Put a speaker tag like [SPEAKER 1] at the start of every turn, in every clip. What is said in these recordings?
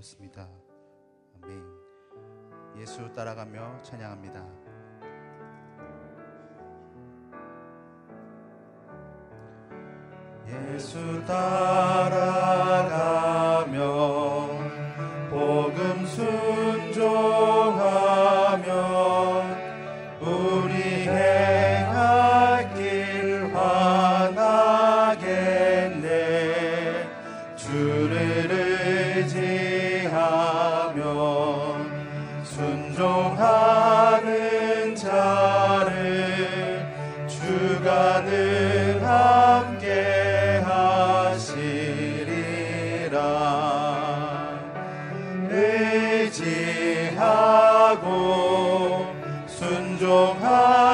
[SPEAKER 1] 드렸습니다. 아멘. 예수 따라가며 찬양합니다. 예수 따라가 Oh.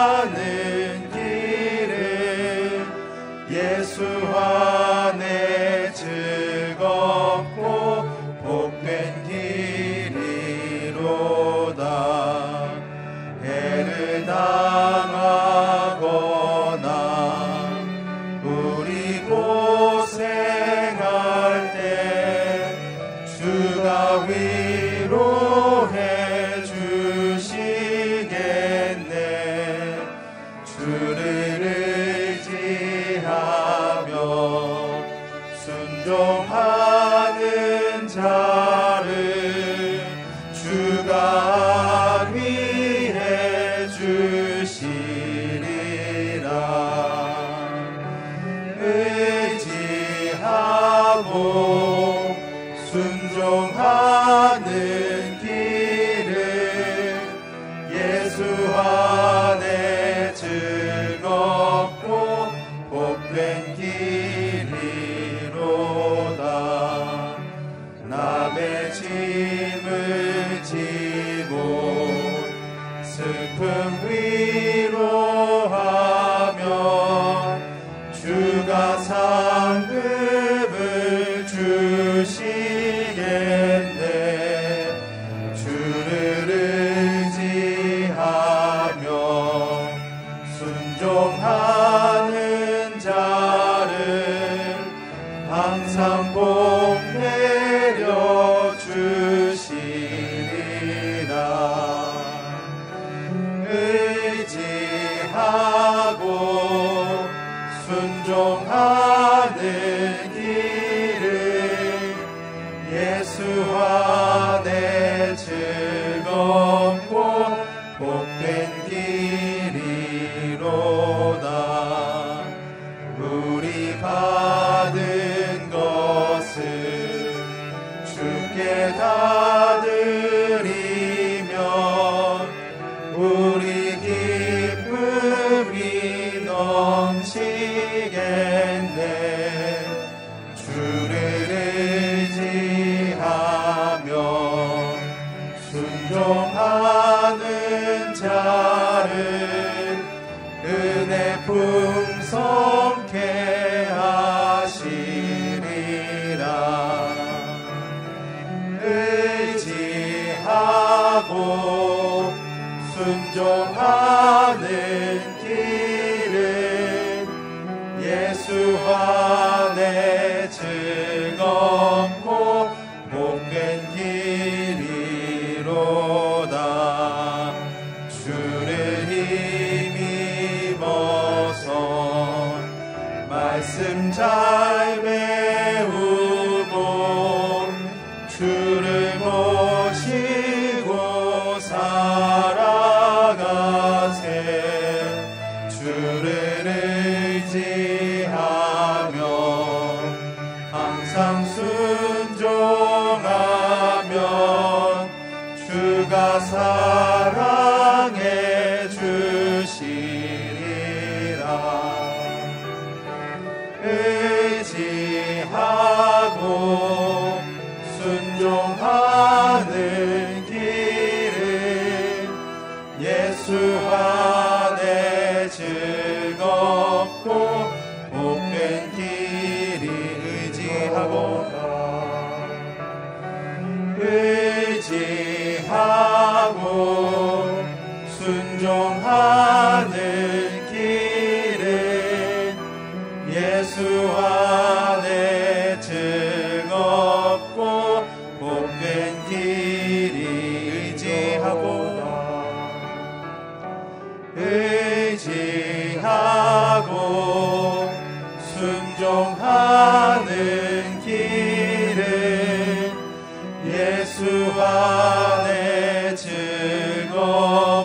[SPEAKER 1] 예수 안에
[SPEAKER 2] 즐거워.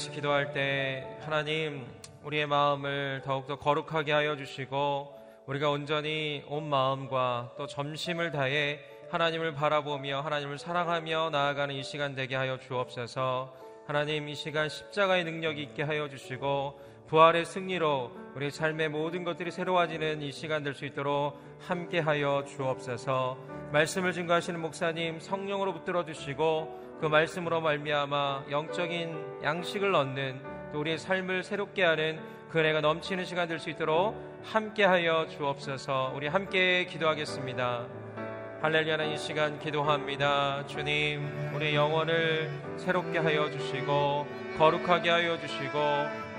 [SPEAKER 2] 같이 기도할 때 하나님 우리의 마음을 더욱더 거룩하게 하여 주시고 우리가 온전히 온 마음과 또 점심을 다해 하나님을 바라보며 하나님을 사랑하며 나아가는 이 시간 되게 하여 주옵소서. 하나님 이 시간 십자가의 능력이 있게 하여 주시고 부활의 승리로 우리 삶의 모든 것들이 새로워지는 이 시간 될 수 있도록 함께 하여 주옵소서. 말씀을 증거하시는 목사님 성령으로 붙들어 주시고 그 말씀으로 말미암아 영적인 양식을 얻는 또 우리의 삶을 새롭게 하는 그 은혜가 넘치는 시간 될 수 있도록 함께하여 주옵소서. 우리 함께 기도하겠습니다. 할렐루야는 이 시간 기도합니다. 주님, 우리 영혼을 새롭게 하여 주시고 거룩하게 하여 주시고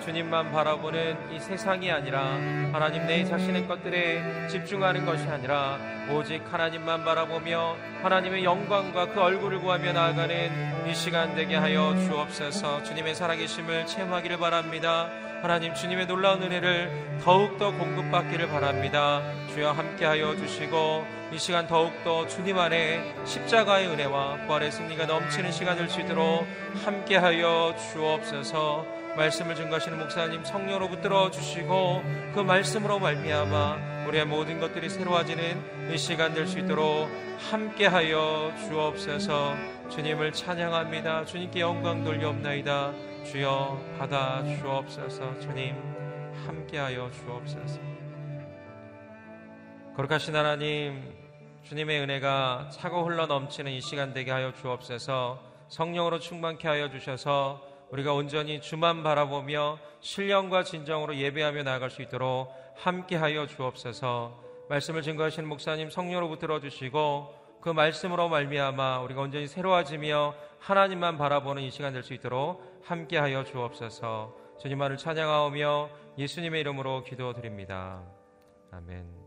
[SPEAKER 2] 주님만 바라보는 이 세상이 아니라 하나님 내 자신의 것들에 집중하는 것이 아니라 오직 하나님만 바라보며 하나님의 영광과 그 얼굴을 구하며 나아가는 이 시간 되게 하여 주옵소서 주님의 살아계심을 체험하기를 바랍니다. 하나님 주님의 놀라운 은혜를 더욱더 공급받기를 바랍니다. 주여 함께하여 주시고 이 시간 더욱더 주님 안에 십자가의 은혜와 부활의 승리가 넘치는 시간 될 수 있도록 함께하여 주옵소서. 말씀을 증거하시는 목사님 성령으로 붙들어 주시고 그 말씀으로 말미암아 우리의 모든 것들이 새로워지는 이 시간 될 수 있도록 함께하여 주옵소서. 주님을 찬양합니다. 주님께 영광 돌려옵나이다 주여 받아 주옵소서. 주님 함께하여 주옵소서. 거룩하신 하나님 주님의 은혜가 차고 흘러 넘치는 이 시간 되게 하여 주옵소서. 성령으로 충만케 하여 주셔서 우리가 온전히 주만 바라보며 신령과 진정으로 예배하며 나아갈 수 있도록 함께하여 주옵소서. 말씀을 증거하시는 목사님 성령으로 들어 주시고 그 말씀으로 말미암아 우리가 온전히 새로워지며 하나님만 바라보는 이 시간 될 수 있도록 함께하여 주옵소서. 주님만을 찬양하오며 예수님의 이름으로 기도드립니다. 아멘.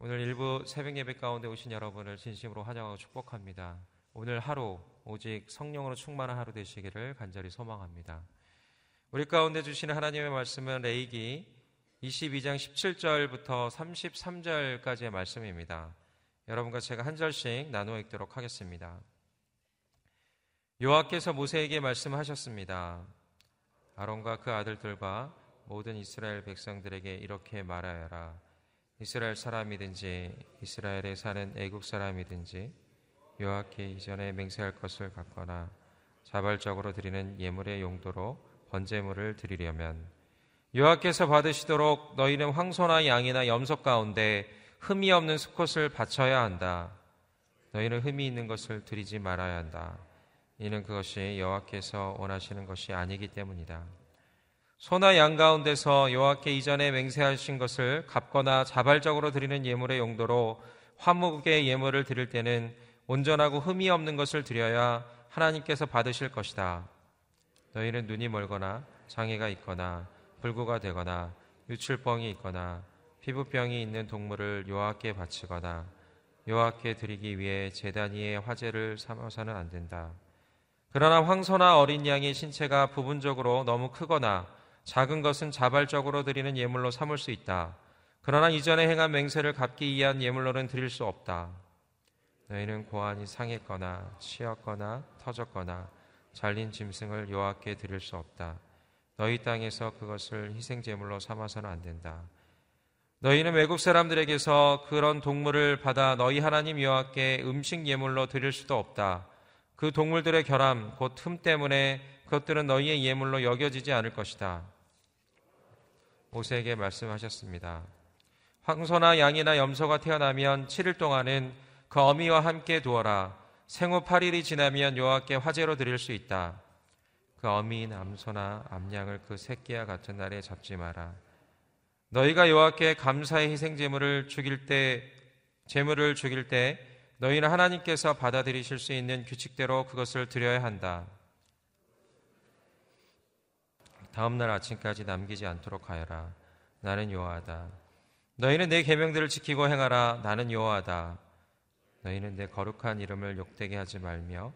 [SPEAKER 2] 오늘 일부 새벽 예배 가운데 오신 여러분을 진심으로 환영하고 축복합니다. 오늘 하루 오직 성령으로 충만한 하루 되시기를 간절히 소망합니다. 우리 가운데 주시는 하나님의 말씀은 레이기 22장 17절부터 33절까지의 말씀입니다. 여러분과 제가 한 절씩 나누어 읽도록 하겠습니다. 여호와께서 모세에게 말씀하셨습니다. 아론과 그 아들들과 모든 이스라엘 백성들에게 이렇게 말하여라. 이스라엘 사람이든지 이스라엘에 사는 애국 사람이든지 여호와께 이전에 맹세할 것을 갖거나 자발적으로 드리는 예물의 용도로 번제물을 드리려면 여호와께서 받으시도록 너희는 황소나 양이나 염소 가운데 흠이 없는 수컷을 바쳐야 한다. 너희는 흠이 있는 것을 드리지 말아야 한다. 이는 그것이 여호와께서 원하시는 것이 아니기 때문이다. 소나 양 가운데서 여호와께 이전에 맹세하신 것을 갚거나 자발적으로 드리는 예물의 용도로 화목의 예물을 드릴 때는 온전하고 흠이 없는 것을 드려야 하나님께서 받으실 것이다. 너희는 눈이 멀거나 장애가 있거나 불구가 되거나 유출병이 있거나 피부병이 있는 동물을 여호와께 바치거나 여호와께 드리기 위해 제단 위에 화제를 삼아서는 안 된다. 그러나 황소나 어린 양의 신체가 부분적으로 너무 크거나 작은 것은 자발적으로 드리는 예물로 삼을 수 있다. 그러나 이전에 행한 맹세를 갚기 위한 예물로는 드릴 수 없다. 너희는 고안이 상했거나 치였거나 터졌거나 잘린 짐승을 여호와께 드릴 수 없다. 너희 땅에서 그것을 희생 제물로 삼아서는 안 된다. 너희는 외국 사람들에게서 그런 동물을 받아 너희 하나님 여호와께 음식 예물로 드릴 수도 없다. 그 동물들의 결함, 곧 틈 때문에 그것들은 너희의 예물로 여겨지지 않을 것이다. 모세에게 말씀하셨습니다. 황소나 양이나 염소가 태어나면 7일 동안은 그 어미와 함께 두어라. 생후 8일이 지나면 여호와께 화제로 드릴 수 있다. 그 어미인 암소나 암양을 그 새끼와 같은 날에 잡지 마라. 너희가 여호와께 감사의 희생 제물을 죽일 때 제물을 죽일 때 너희는 하나님께서 받아들이실 수 있는 규칙대로 그것을 드려야 한다. 다음 날 아침까지 남기지 않도록 하여라. 나는 여호와다. 너희는 내 계명들을 지키고 행하라. 나는 여호와다. 너희는 내 거룩한 이름을 욕되게 하지 말며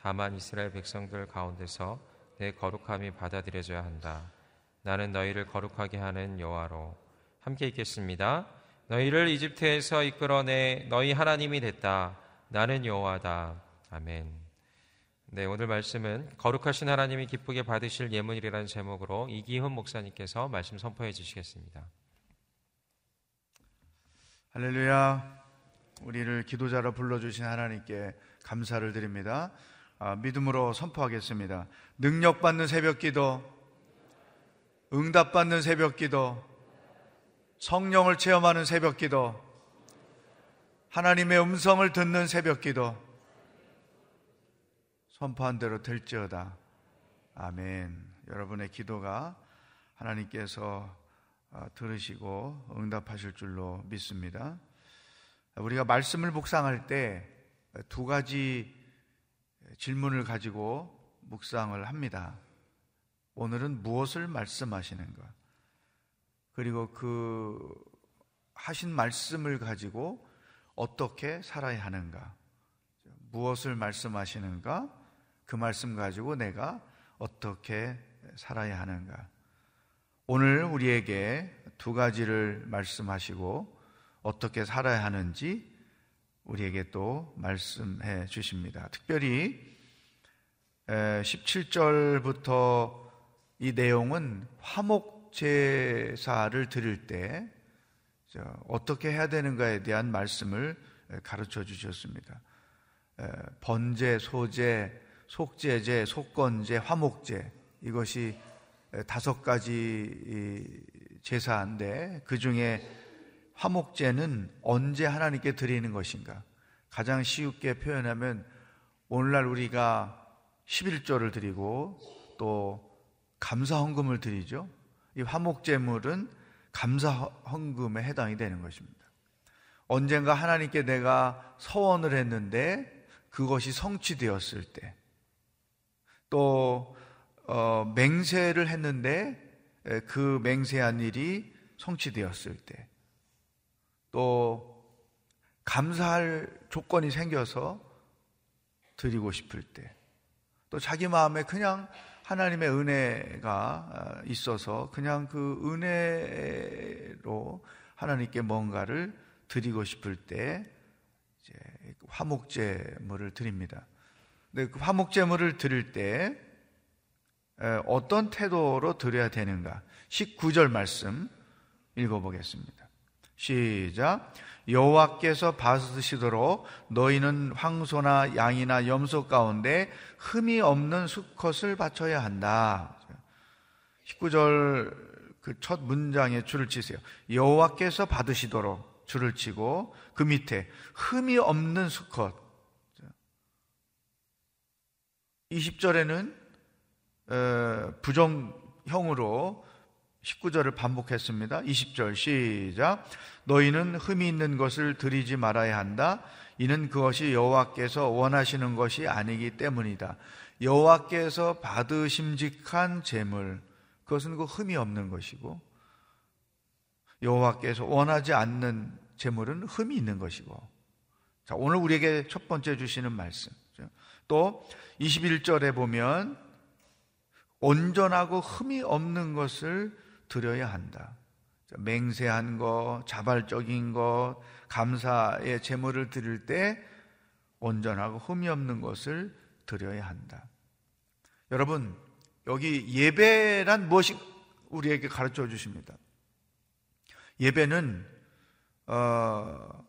[SPEAKER 2] 다만 이스라엘 백성들 가운데서 내 거룩함이 받아들여져야 한다. 나는 너희를 거룩하게 하는 여호와로 함께 읽겠습니다. 너희를 이집트에서 이끌어내 너희 하나님이 됐다. 나는 여호와다. 아멘. 네, 오늘 말씀은 거룩하신 하나님이 기쁘게 받으실 예물이라는 제목으로 이기훈 목사님께서 말씀 선포해 주시겠습니다.
[SPEAKER 3] 할렐루야. 우리를 기도자로 불러주신 하나님께 감사를 드립니다. 아, 믿음으로 선포하겠습니다. 능력받는 새벽 기도, 응답받는 새벽 기도, 성령을 체험하는 새벽 기도, 하나님의 음성을 듣는 새벽 기도, 선포한 대로 될지어다. 아멘. 여러분의 기도가 하나님께서 아, 들으시고 응답하실 줄로 믿습니다. 우리가 말씀을 묵상할 때 두 가지 질문을 가지고 묵상을 합니다. 오늘은 무엇을 말씀하시는가? 그리고 그 하신 말씀을 가지고 어떻게 살아야 하는가? 무엇을 말씀하시는가? 그 말씀 가지고 내가 어떻게 살아야 하는가? 오늘 우리에게 두 가지를 말씀하시고 어떻게 살아야 하는지 우리에게 또 말씀해 주십니다. 특별히 17절부터 이 내용은 화목 제사를 드릴 때 어떻게 해야 되는가에 대한 말씀을 가르쳐 주셨습니다. 번제, 소제, 속제제, 속건제, 화목제 이것이 다섯 가지 제사인데 그 중에 화목제는 언제 하나님께 드리는 것인가? 가장 쉽게 표현하면 오늘날 우리가 11조를 드리고 또 감사 헌금을 드리죠. 이 화목제물은 감사 헌금에 해당이 되는 것입니다. 언젠가 하나님께 내가 서원을 했는데 그것이 성취되었을 때, 또 어, 맹세를 했는데 그 맹세한 일이 성취되었을 때, 또 감사할 조건이 생겨서 드리고 싶을 때, 또 자기 마음에 그냥 하나님의 은혜가 있어서 그냥 그 은혜로 하나님께 뭔가를 드리고 싶을 때 이제 화목제물을 드립니다. 근데 그 화목제물을 드릴 때 어떤 태도로 드려야 되는가? 19절 말씀 읽어보겠습니다. 시작. 여호와께서 받으시도록 너희는 황소나 양이나 염소 가운데 흠이 없는 수컷을 바쳐야 한다. 19절 그 첫 문장에 줄을 치세요. 여호와께서 받으시도록 줄을 치고 그 밑에 흠이 없는 수컷. 20절에는 어, 부정형으로 19절을 반복했습니다. 20절 시작. 너희는 흠이 있는 것을 드리지 말아야 한다. 이는 그것이 여호와께서 원하시는 것이 아니기 때문이다. 여호와께서 받으심직한 재물 그것은 그 흠이 없는 것이고 여호와께서 원하지 않는 재물은 흠이 있는 것이고 자, 오늘 우리에게 첫 번째 주시는 말씀. 또 21절에 보면 온전하고 흠이 없는 것을 드려야 한다. 맹세한 것, 자발적인 것, 감사의 제물을 드릴 때 온전하고 흠이 없는 것을 드려야 한다. 여러분, 여기 예배란 무엇이 우리에게 가르쳐 주십니다. 예배는 어,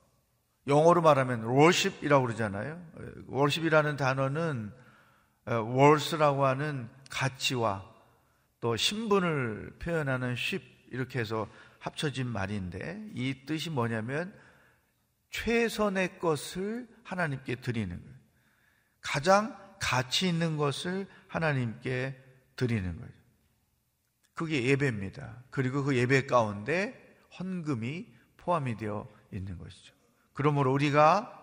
[SPEAKER 3] 영어로 말하면 worship이라고 그러잖아요. worship이라는 단어는 worth라고 하는 가치와 또 신분을 표현하는 ship 이렇게 해서 합쳐진 말인데 이 뜻이 뭐냐면 최선의 것을 하나님께 드리는 거예요. 가장 가치 있는 것을 하나님께 드리는 거예요. 그게 예배입니다. 그리고 그 예배 가운데 헌금이 포함이 되어 있는 것이죠. 그러므로 우리가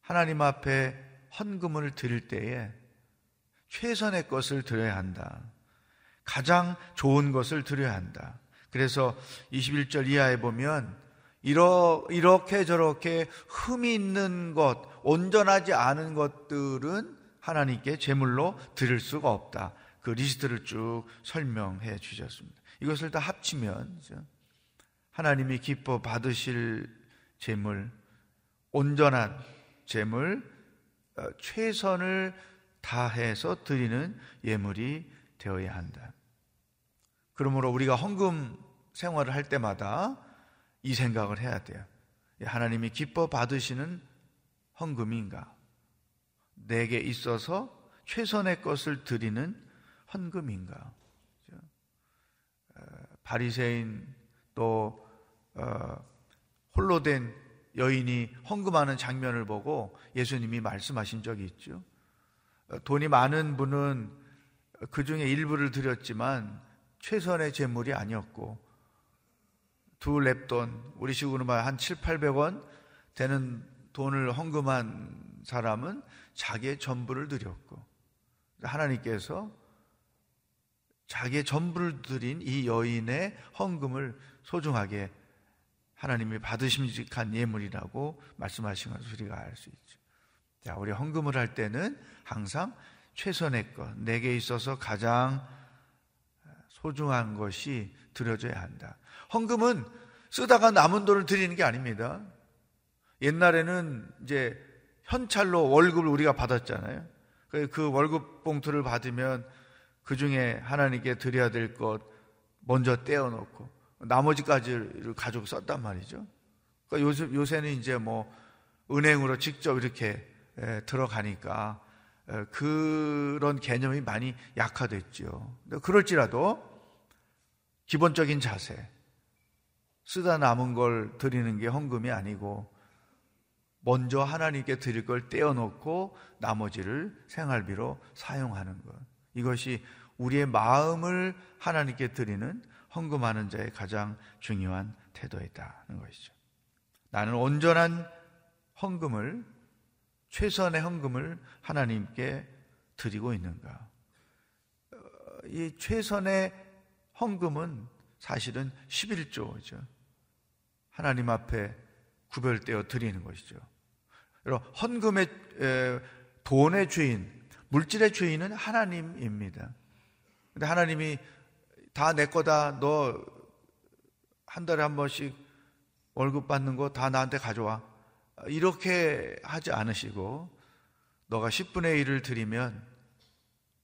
[SPEAKER 3] 하나님 앞에 헌금을 드릴 때에 최선의 것을 드려야 한다. 가장 좋은 것을 드려야 한다. 그래서 21절 이하에 보면 이렇게 저렇게 흠이 있는 것, 온전하지 않은 것들은 하나님께 제물로 드릴 수가 없다. 그 리스트를 쭉 설명해 주셨습니다. 이것을 다 합치면 하나님이 기뻐 받으실 제물, 온전한 제물, 어, 최선을 다해서 드리는 예물이 되어야 한다. 그러므로 우리가 헌금 생활을 할 때마다 이 생각을 해야 돼요. 하나님이 기뻐 받으시는 헌금인가? 내게 있어서 최선의 것을 드리는 헌금인가? 어, 바리새인 또 어, 홀로 된 여인이 헌금하는 장면을 보고 예수님이 말씀하신 적이 있죠. 어, 돈이 많은 분은 그 중에 일부를 드렸지만 최선의 재물이 아니었고 두 랩돈 우리 식으로 말한 7, 800원 되는 돈을 헌금한 사람은 자기의 전부를 드렸고 하나님께서 자기의 전부를 드린 이 여인의 헌금을 소중하게 하나님이 받으심직한 예물이라고 말씀하신 것을 우리가 알 수 있죠. 자, 우리 헌금을 할 때는 항상 최선의 것, 내게 있어서 가장 소중한 것이 드려져야 한다. 헌금은 쓰다가 남은 돈을 드리는 게 아닙니다. 옛날에는 이제 현찰로 월급을 우리가 받았잖아요. 그 월급 봉투를 받으면 그 중에 하나님께 드려야 될 것 먼저 떼어놓고 나머지까지를 가지고 썼단 말이죠. 그러니까 요새, 요새는 이제 뭐 은행으로 직접 이렇게 들어가니까 그런 개념이 많이 약화됐죠. 그럴지라도 기본적인 자세, 쓰다 남은 걸 드리는 게 헌금이 아니고 먼저 하나님께 드릴 걸 떼어놓고 나머지를 생활비로 사용하는 것. 이것이 우리의 마음을 하나님께 드리는 헌금하는 자의 가장 중요한 태도이다는 것이죠. 나는 온전한 헌금을 최선의 헌금을 하나님께 드리고 있는가? 어, 이 최선의 헌금은 사실은 11조죠. 하나님 앞에 구별되어 드리는 것이죠. 여러분, 헌금의 돈의 주인, 물질의 주인은 하나님입니다. 근데 하나님이 다 내 거다. 너 한 달에 한 번씩 월급 받는 거 다 나한테 가져와. 이렇게 하지 않으시고 너가 10분의 1을 드리면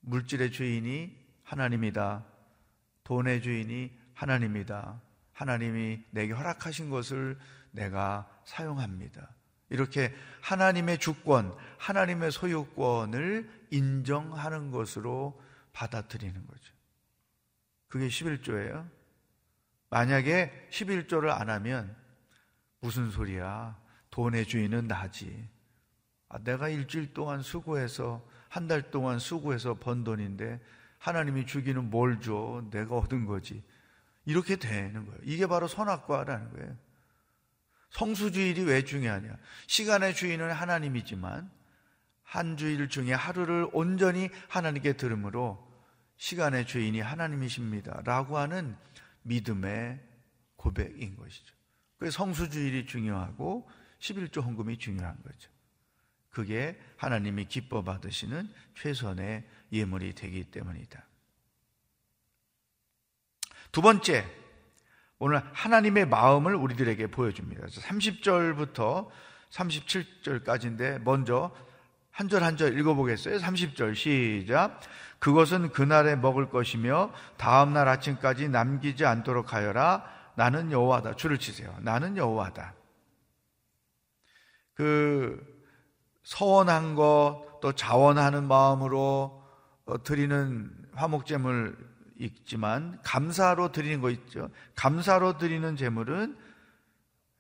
[SPEAKER 3] 물질의 주인이 하나님이다. 돈의 주인이 하나님이다. 하나님이 내게 허락하신 것을 내가 사용합니다. 이렇게 하나님의 주권, 하나님의 소유권을 인정하는 것으로 받아들이는 거죠. 그게 11조예요. 만약에 11조를 안 하면 무슨 소리야? 돈의 주인은 나지. 아, 내가 일주일 동안 수고해서 한 달 동안 수고해서 번 돈인데 하나님이 주기는 뭘 줘? 내가 얻은 거지. 이렇게 되는 거예요. 이게 바로 선악과라는 거예요. 성수주일이 왜 중요하냐? 시간의 주인은 하나님이지만 한 주일 중에 하루를 온전히 하나님께 들음으로 시간의 주인이 하나님이십니다. 라고 하는 믿음의 고백인 것이죠. 그래서 성수주일이 중요하고 11조 헌금이 중요한 거죠. 그게 하나님이 기뻐 받으시는 최선의 예물이 되기 때문이다. 두 번째, 오늘 하나님의 마음을 우리들에게 보여줍니다. 30절부터 37절까지인데 먼저 한 절 한 절 읽어보겠어요. 30절 시작. 그것은 그날에 먹을 것이며 다음날 아침까지 남기지 않도록 하여라. 나는 여호와다. 줄을 치세요. 나는 여호와다. 그 서원한 것 또 자원하는 마음으로 어, 드리는 화목제물 있지만 감사로 드리는 거 있죠. 감사로 드리는 제물은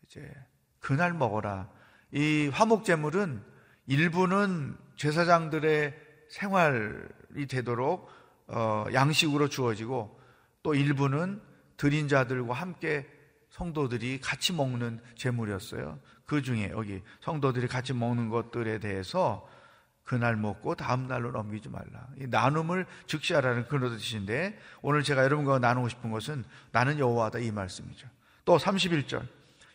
[SPEAKER 3] 이제 그날 먹어라. 이 화목제물은 일부는 제사장들의 생활이 되도록 어, 양식으로 주어지고 또 일부는 드린 자들과 함께 성도들이 같이 먹는 제물이었어요. 그 중에 여기 성도들이 같이 먹는 것들에 대해서 그날 먹고 다음 날로 넘기지 말라. 이 나눔을 즉시하라는 그런 뜻인데 오늘 제가 여러분과 나누고 싶은 것은 나는 여호와다 이 말씀이죠. 또 31절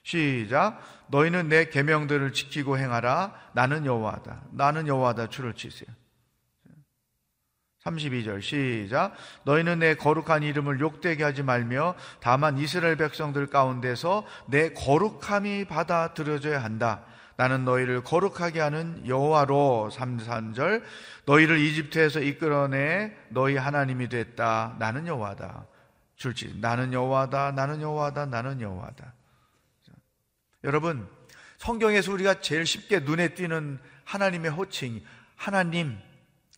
[SPEAKER 3] 시작 너희는 내 계명들을 지키고 행하라 나는 여호와다. 나는 여호와다 줄을 치세요. 32절 시작 너희는 내 거룩한 이름을 욕되게 하지 말며 다만 이스라엘 백성들 가운데서 내 거룩함이 받아들여져야 한다. 나는 너희를 거룩하게 하는 여호와로 3, 절 너희를 이집트에서 이끌어내 너희 하나님이 됐다. 나는 여호와다. 줄지 나는 여호와다. 나는 여호와다. 나는 여호와다. 여러분 성경에서 우리가 제일 쉽게 눈에 띄는 하나님의 호칭 하나님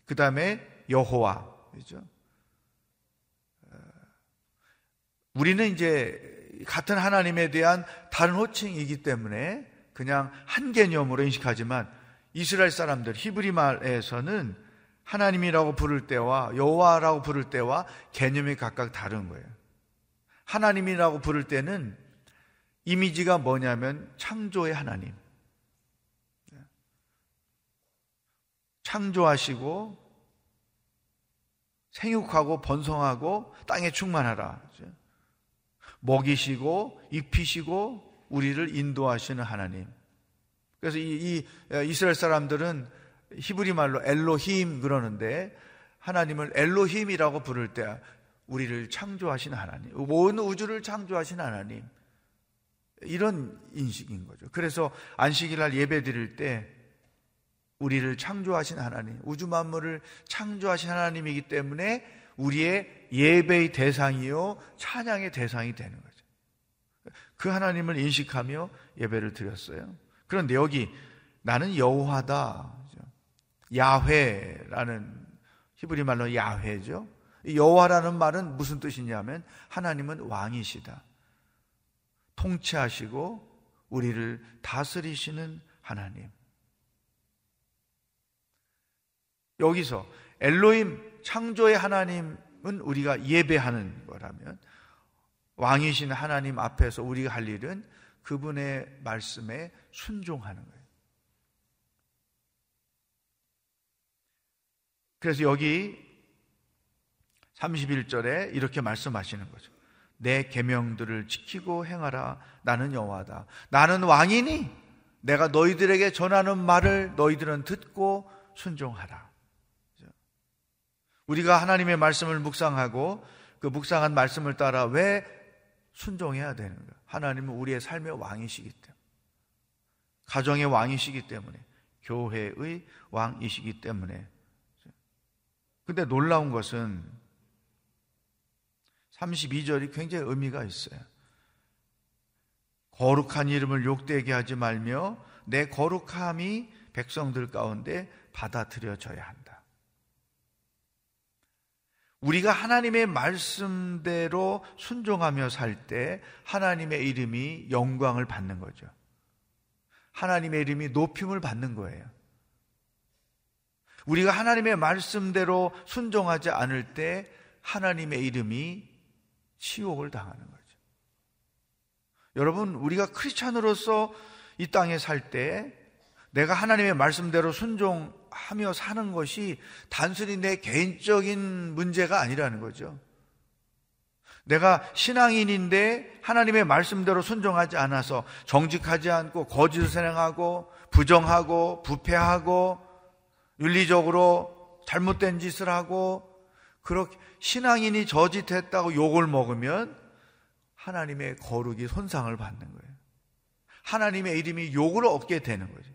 [SPEAKER 3] 그 다음에 여호와 그죠? 어, 우리는 이제 같은 하나님에 대한 다른 호칭이기 때문에 그냥 한 개념으로 인식하지만 이스라엘 사람들 히브리 말에서는 하나님이라고 부를 때와 여호와라고 부를 때와 개념이 각각 다른 거예요. 하나님이라고 부를 때는 이미지가 뭐냐면 창조의 하나님. 창조하시고 생육하고 번성하고 땅에 충만하라. 먹이시고 입히시고 우리를 인도하시는 하나님. 그래서 이, 이 이스라엘 사람들은 히브리 말로 엘로힘 그러는데 하나님을 엘로힘이라고 부를 때 우리를 창조하신 하나님, 온 우주를 창조하신 하나님. 이런 인식인 거죠. 그래서 안식일 날 예배 드릴 때 우리를 창조하신 하나님, 우주 만물을 창조하신 하나님이기 때문에 우리의 예배의 대상이요, 찬양의 대상이 되는 거죠. 그 하나님을 인식하며 예배를 드렸어요. 그런데 여기 나는 여호와다. 야훼라는 히브리 말로 야훼죠. 여호와라는 말은 무슨 뜻이냐면 하나님은 왕이시다. 통치하시고 우리를 다스리시는 하나님. 여기서 엘로임 창조의 하나님은 우리가 예배하는 거라면 왕이신 하나님 앞에서 우리가 할 일은 그분의 말씀에 순종하는 거예요. 그래서 여기 31절에 이렇게 말씀하시는 거죠. 내 계명들을 지키고 행하라. 나는 여호와다. 나는 왕이니 내가 너희들에게 전하는 말을 너희들은 듣고 순종하라. 우리가 하나님의 말씀을 묵상하고 그 묵상한 말씀을 따라 왜 순종해야 되는가? 하나님은 우리의 삶의 왕이시기 때문에, 가정의 왕이시기 때문에, 교회의 왕이시기 때문에. 근데 놀라운 것은 32절이 굉장히 의미가 있어요. 거룩한 이름을 욕되게 하지 말며 내 거룩함이 백성들 가운데 받아들여져야 한다. 우리가 하나님의 말씀대로 순종하며 살 때 하나님의 이름이 영광을 받는 거죠. 하나님의 이름이 높임을 받는 거예요. 우리가 하나님의 말씀대로 순종하지 않을 때 하나님의 이름이 치욕을 당하는 거죠. 여러분, 우리가 크리스찬으로서 이 땅에 살 때 내가 하나님의 말씀대로 순종 하며 사는 것이 단순히 내 개인적인 문제가 아니라는 거죠. 내가 신앙인인데 하나님의 말씀대로 순종하지 않아서 정직하지 않고 거짓을 행하고 부정하고 부패하고 윤리적으로 잘못된 짓을 하고 그렇게 신앙인이 저짓했다고 욕을 먹으면 하나님의 거룩이 손상을 받는 거예요. 하나님의 이름이 욕을 얻게 되는 거죠.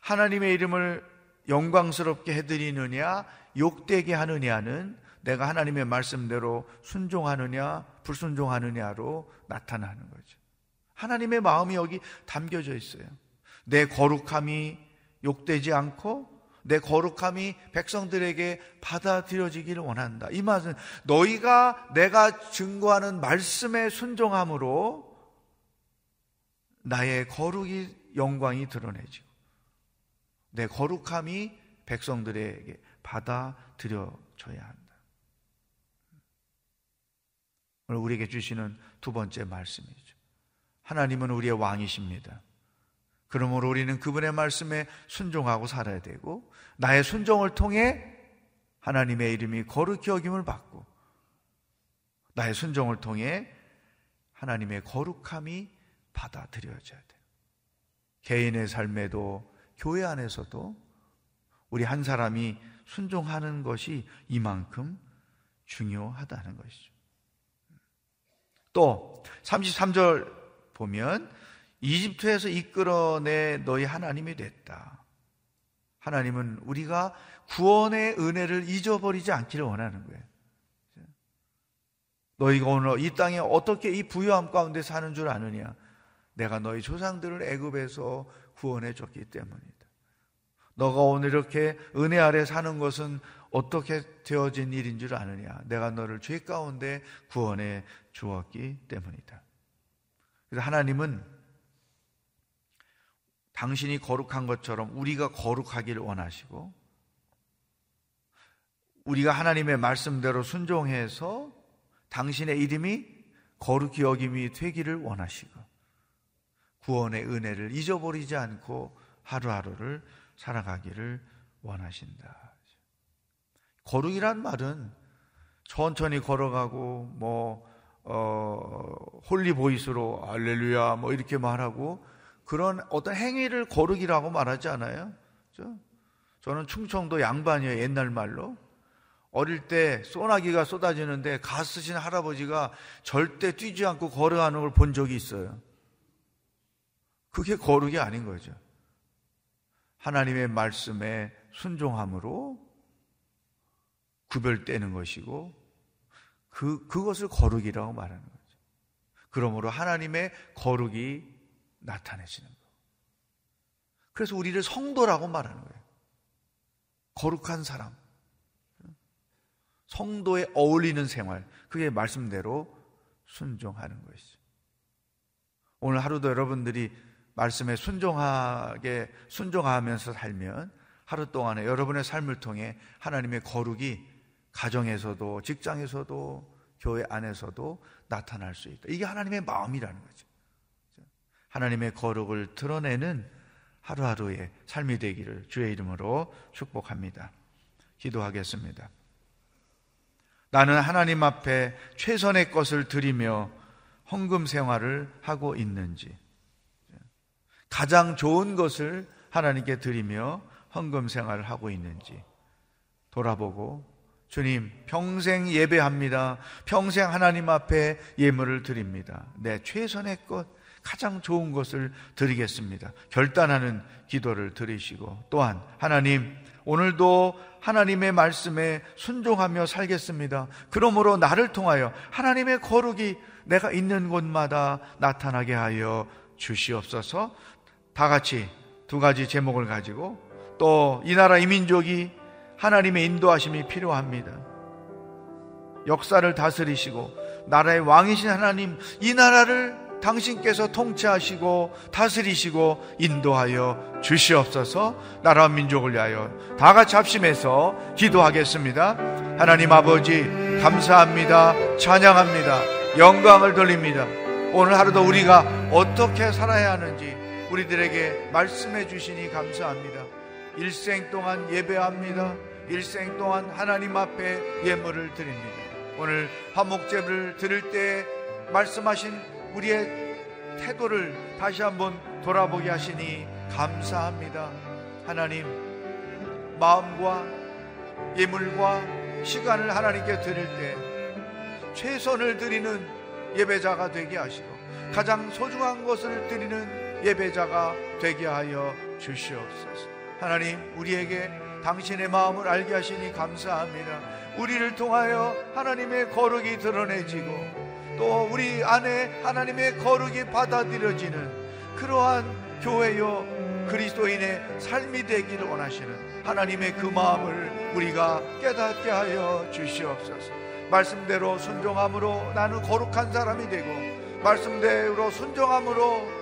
[SPEAKER 3] 하나님의 이름을 영광스럽게 해드리느냐, 욕되게 하느냐는 내가 하나님의 말씀대로 순종하느냐, 불순종하느냐로 나타나는 거죠. 하나님의 마음이 여기 담겨져 있어요. 내 거룩함이 욕되지 않고 내 거룩함이 백성들에게 받아들여지기를 원한다. 이 말은 너희가 내가 증거하는 말씀에 순종함으로 나의 거룩이 영광이 드러내지고 내 거룩함이 백성들에게 받아들여져야 한다. 오늘 우리에게 주시는 두 번째 말씀이죠. 하나님은 우리의 왕이십니다. 그러므로 우리는 그분의 말씀에 순종하고 살아야 되고 나의 순종을 통해 하나님의 이름이 거룩히 여김을 받고 나의 순종을 통해 하나님의 거룩함이 받아들여져야 돼요. 개인의 삶에도 교회 안에서도 우리 한 사람이 순종하는 것이 이만큼 중요하다는 것이죠. 또 33절 보면 이집트에서 이끌어내 너희 하나님이 됐다. 하나님은 우리가 구원의 은혜를 잊어버리지 않기를 원하는 거예요. 너희가 오늘 이 땅에 어떻게 이 부유함 가운데 사는 줄 아느냐? 내가 너희 조상들을 애굽에서 구원해 줬기 때문이다. 너가 오늘 이렇게 은혜 아래 사는 것은 어떻게 되어진 일인 줄 아느냐? 내가 너를 죄 가운데 구원해 주었기 때문이다. 그래서 하나님은 당신이 거룩한 것처럼 우리가 거룩하기를 원하시고 우리가 하나님의 말씀대로 순종해서 당신의 이름이 거룩히 여김이 되기를 원하시고 구원의 은혜를 잊어버리지 않고 하루하루를 살아가기를 원하신다. 거룩이란 말은 천천히 걸어가고 뭐 어, holy voice로 알렐루야 뭐 이렇게 말하고 그런 어떤 행위를 거룩이라고 말하지 않아요. 그렇죠? 저는 충청도 양반이에요. 옛날 말로. 어릴 때 소나기가 쏟아지는데 갓 쓰신 할아버지가 절대 뛰지 않고 걸어가는 걸 본 적이 있어요. 그게 거룩이 아닌 거죠. 하나님의 말씀에 순종함으로 구별되는 것이고 그 그것을 거룩이라고 말하는 거죠. 그러므로 하나님의 거룩이 나타내지는 거. 그래서 우리를 성도라고 말하는 거예요. 거룩한 사람. 성도에 어울리는 생활. 그게 말씀대로 순종하는 것이죠. 오늘 하루도 여러분들이 말씀에 순종하게 순종하면서 살면 하루 동안에 여러분의 삶을 통해 하나님의 거룩이 가정에서도 직장에서도 교회 안에서도 나타날 수 있다. 이게 하나님의 마음이라는 거죠. 하나님의 거룩을 드러내는 하루하루의 삶이 되기를 주의 이름으로 축복합니다. 기도하겠습니다. 나는 하나님 앞에 최선의 것을 드리며 헌금 생활을 하고 있는지, 가장 좋은 것을 하나님께 드리며 헌금 생활을 하고 있는지 돌아보고 주님 평생 예배합니다. 평생 하나님 앞에 예물을 드립니다. 내 최선의 것 가장 좋은 것을 드리겠습니다. 결단하는 기도를 드리시고 또한 하나님 오늘도 하나님의 말씀에 순종하며 살겠습니다. 그러므로 나를 통하여 하나님의 거룩이 내가 있는 곳마다 나타나게 하여 주시옵소서. 다 같이 두 가지 제목을 가지고 또 이 나라 이 민족이 하나님의 인도하심이 필요합니다. 역사를 다스리시고 나라의 왕이신 하나님 이 나라를 당신께서 통치하시고 다스리시고 인도하여 주시옵소서 나라와 민족을 위하여 다 같이 합심해서 기도하겠습니다. 하나님 아버지 감사합니다. 찬양합니다. 영광을 돌립니다. 오늘 하루도 우리가 어떻게 살아야 하는지 우리들에게 말씀해 주시니 감사합니다. 일생 동안 예배합니다. 일생 동안 하나님 앞에 예물을 드립니다. 오늘 화목제를 드릴 때 말씀하신 우리의 태도를 다시 한번 돌아보게 하시니 감사합니다. 하나님, 마음과 예물과 시간을 하나님께 드릴 때 최선을 드리는 예배자가 되게 하시고 가장 소중한 것을 드리는 예배자가 되게 하여 주시옵소서. 하나님, 우리에게 당신의 마음을 알게 하시니 감사합니다. 우리를 통하여 하나님의 거룩이 드러내지고 또 우리 안에 하나님의 거룩이 받아들여지는 그러한 교회요 그리스도인의 삶이 되기를 원하시는 하나님의 그 마음을 우리가 깨닫게 하여 주시옵소서. 말씀대로 순종함으로 나는 거룩한 사람이 되고 말씀대로 순종함으로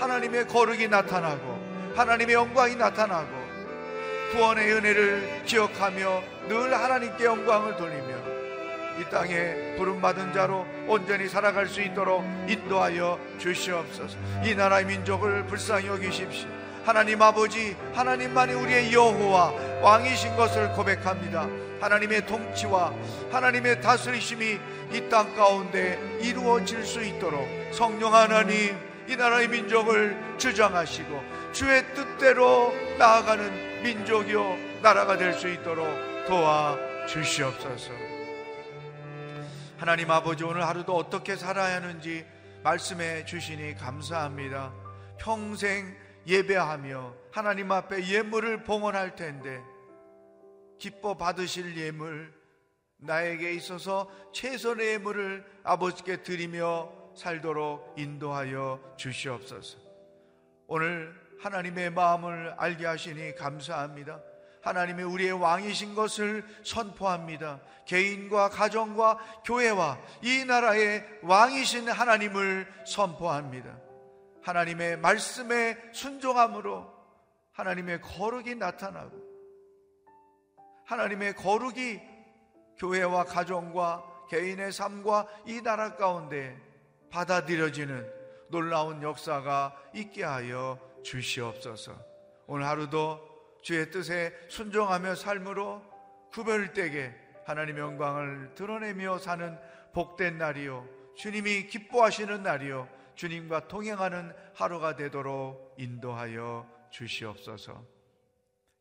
[SPEAKER 3] 하나님의 거룩이 나타나고 하나님의 영광이 나타나고 구원의 은혜를 기억하며 늘 하나님께 영광을 돌리며 이 땅에 부름받은 자로 온전히 살아갈 수 있도록 인도하여 주시옵소서. 이 나라의 민족을 불쌍히 여기십시오. 하나님 아버지, 하나님만이 우리의 여호와 왕이신 것을 고백합니다. 하나님의 통치와 하나님의 다스리심이 이 땅 가운데 이루어질 수 있도록 성령 하나님 이 나라의 민족을 주장하시고 주의 뜻대로 나아가는 민족이요 나라가 될 수 있도록 도와 주시옵소서. 하나님 아버지 오늘 하루도 어떻게 살아야 하는지 말씀해 주시니 감사합니다. 평생 예배하며 하나님 앞에 예물을 봉헌할 텐데 기뻐 받으실 예물 나에게 있어서 최선의 예물을 아버지께 드리며 살도록 인도하여 주시옵소서. 오늘 하나님의 마음을 알게 하시니 감사합니다. 하나님이 우리의 왕이신 것을 선포합니다. 개인과 가정과 교회와 이 나라의 왕이신 하나님을 선포합니다. 하나님의 말씀에 순종함으로 하나님의 거룩이 나타나고 하나님의 거룩이 교회와 가정과 개인의 삶과 이 나라 가운데 받아들여지는 놀라운 역사가 있게 하여 주시옵소서. 오늘 하루도 주의 뜻에 순종하며 삶으로 구별되게 하나님의 영광을 드러내며 사는 복된 날이요. 주님이 기뻐하시는 날이요. 주님과 동행하는 하루가 되도록 인도하여 주시옵소서.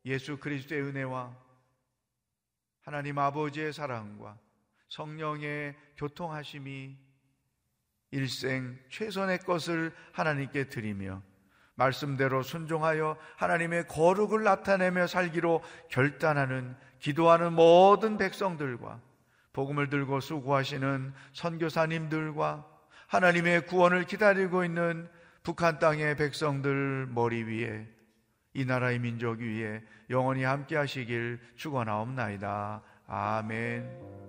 [SPEAKER 3] 예수 그리스도의 은혜와 하나님 아버지의 사랑과 성령의 교통하심이 일생 최선의 것을 하나님께 드리며 말씀대로 순종하여 하나님의 거룩을 나타내며 살기로 결단하는 기도하는 모든 백성들과 복음을 들고 수고하시는 선교사님들과 하나님의 구원을 기다리고 있는 북한 땅의 백성들 머리 위에 이 나라의 민족 위에 영원히 함께 하시길 축원하옵나이다. 아멘.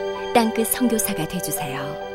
[SPEAKER 4] 땅끝 성교사가 되주세요